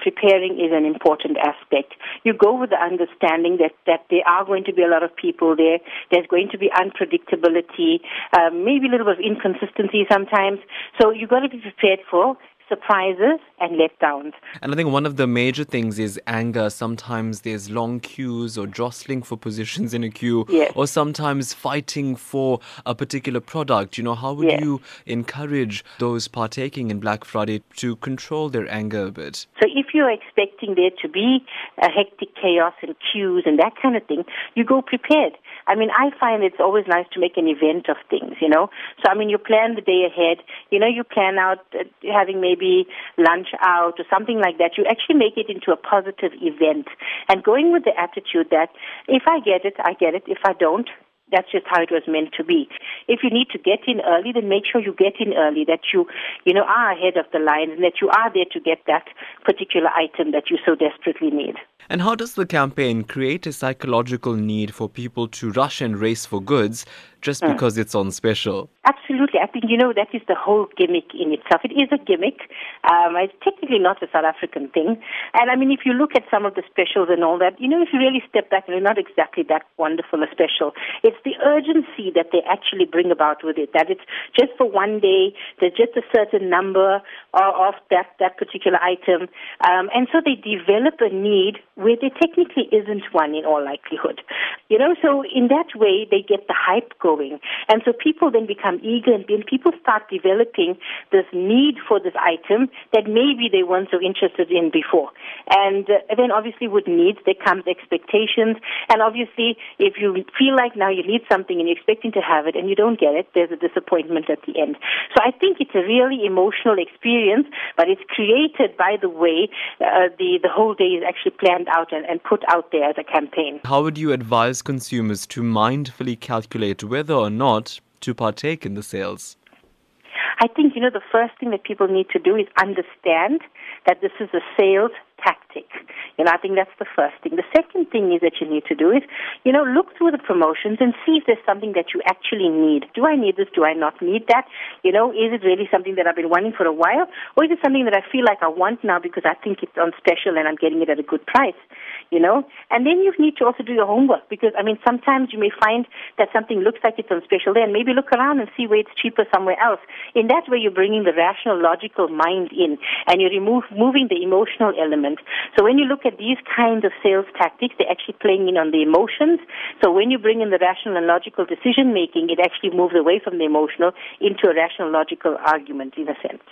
preparing is an important aspect. You go with the understanding that, that there are going to be a lot of people there. There's going to be unpredictability, um, maybe a little bit of inconsistency sometimes. So you've got to be prepared for surprises and letdowns. And I think one of the major things is anger. Sometimes there's long queues or jostling for positions in a queue, yes. or sometimes fighting for a particular product. You know, how would yes. you encourage those partaking in Black Friday to control their anger a bit? So you're expecting there to be a hectic chaos and queues and that kind of thing, you go prepared. I mean, I find it's always nice to make an event of things, you know. So, I mean, you plan the day ahead. You know, you plan out uh, having maybe lunch out or something like that. You actually make it into a positive event and going with the attitude that if I get it, I get it. If I don't, that's just how it was meant to be. If you need to get in early, then make sure you get in early, that you, you know, are ahead of the line and that you are there to get that particular item that you so desperately need. And how does the campaign create a psychological need for people to rush and race for goods just mm. because it's on special? Absolutely. I think, you know, that is the whole gimmick in itself. It is a gimmick. Um, it's technically not a South African thing. And I mean, if you look at some of the specials and all that, you know, if you really step back, they're not exactly that wonderful a special. It's the urgency that they actually bring about with it, that it's just for one day, there's just a certain number of that, that particular item. Um, and so they develop a need where there technically isn't one in all likelihood. You know, so in that way, they get the hype going. And so people then become eager and then people start developing this need for this item that maybe they weren't so interested in before. And uh, then obviously with needs, there comes expectations. And obviously, if you feel like now you need something and you're expecting to have it and you don't get it, there's a disappointment at the end. So I think it's a really emotional experience, but it's created by the way uh, the, the whole day is actually planned out and, and put out there as a campaign. How would you advise consumers to mindfully calculate whether or not to partake in the sales? I think, you know, the first thing that people need to do is understand that this is a sales tactic. You know, I think that's the first thing. The second thing is that you need to do is, you know, look through the promotions and see if there's something that you actually need. Do I need this? Do I not need that? You know, is it really something that I've been wanting for a while? Or is it something that I feel like I want now because I think it's on special and I'm getting it at a good price? You know? And then you need to also do your homework because, I mean, sometimes you may find that something looks like it's on special there and maybe look around and see where it's cheaper somewhere else. In that way, you're bringing the rational, logical mind in and you're remove, moving the emotional element so when you look at these kinds of sales tactics, they're actually playing in on the emotions. So when you bring in the rational and logical decision making, it actually moves away from the emotional into a rational logical argument in a sense.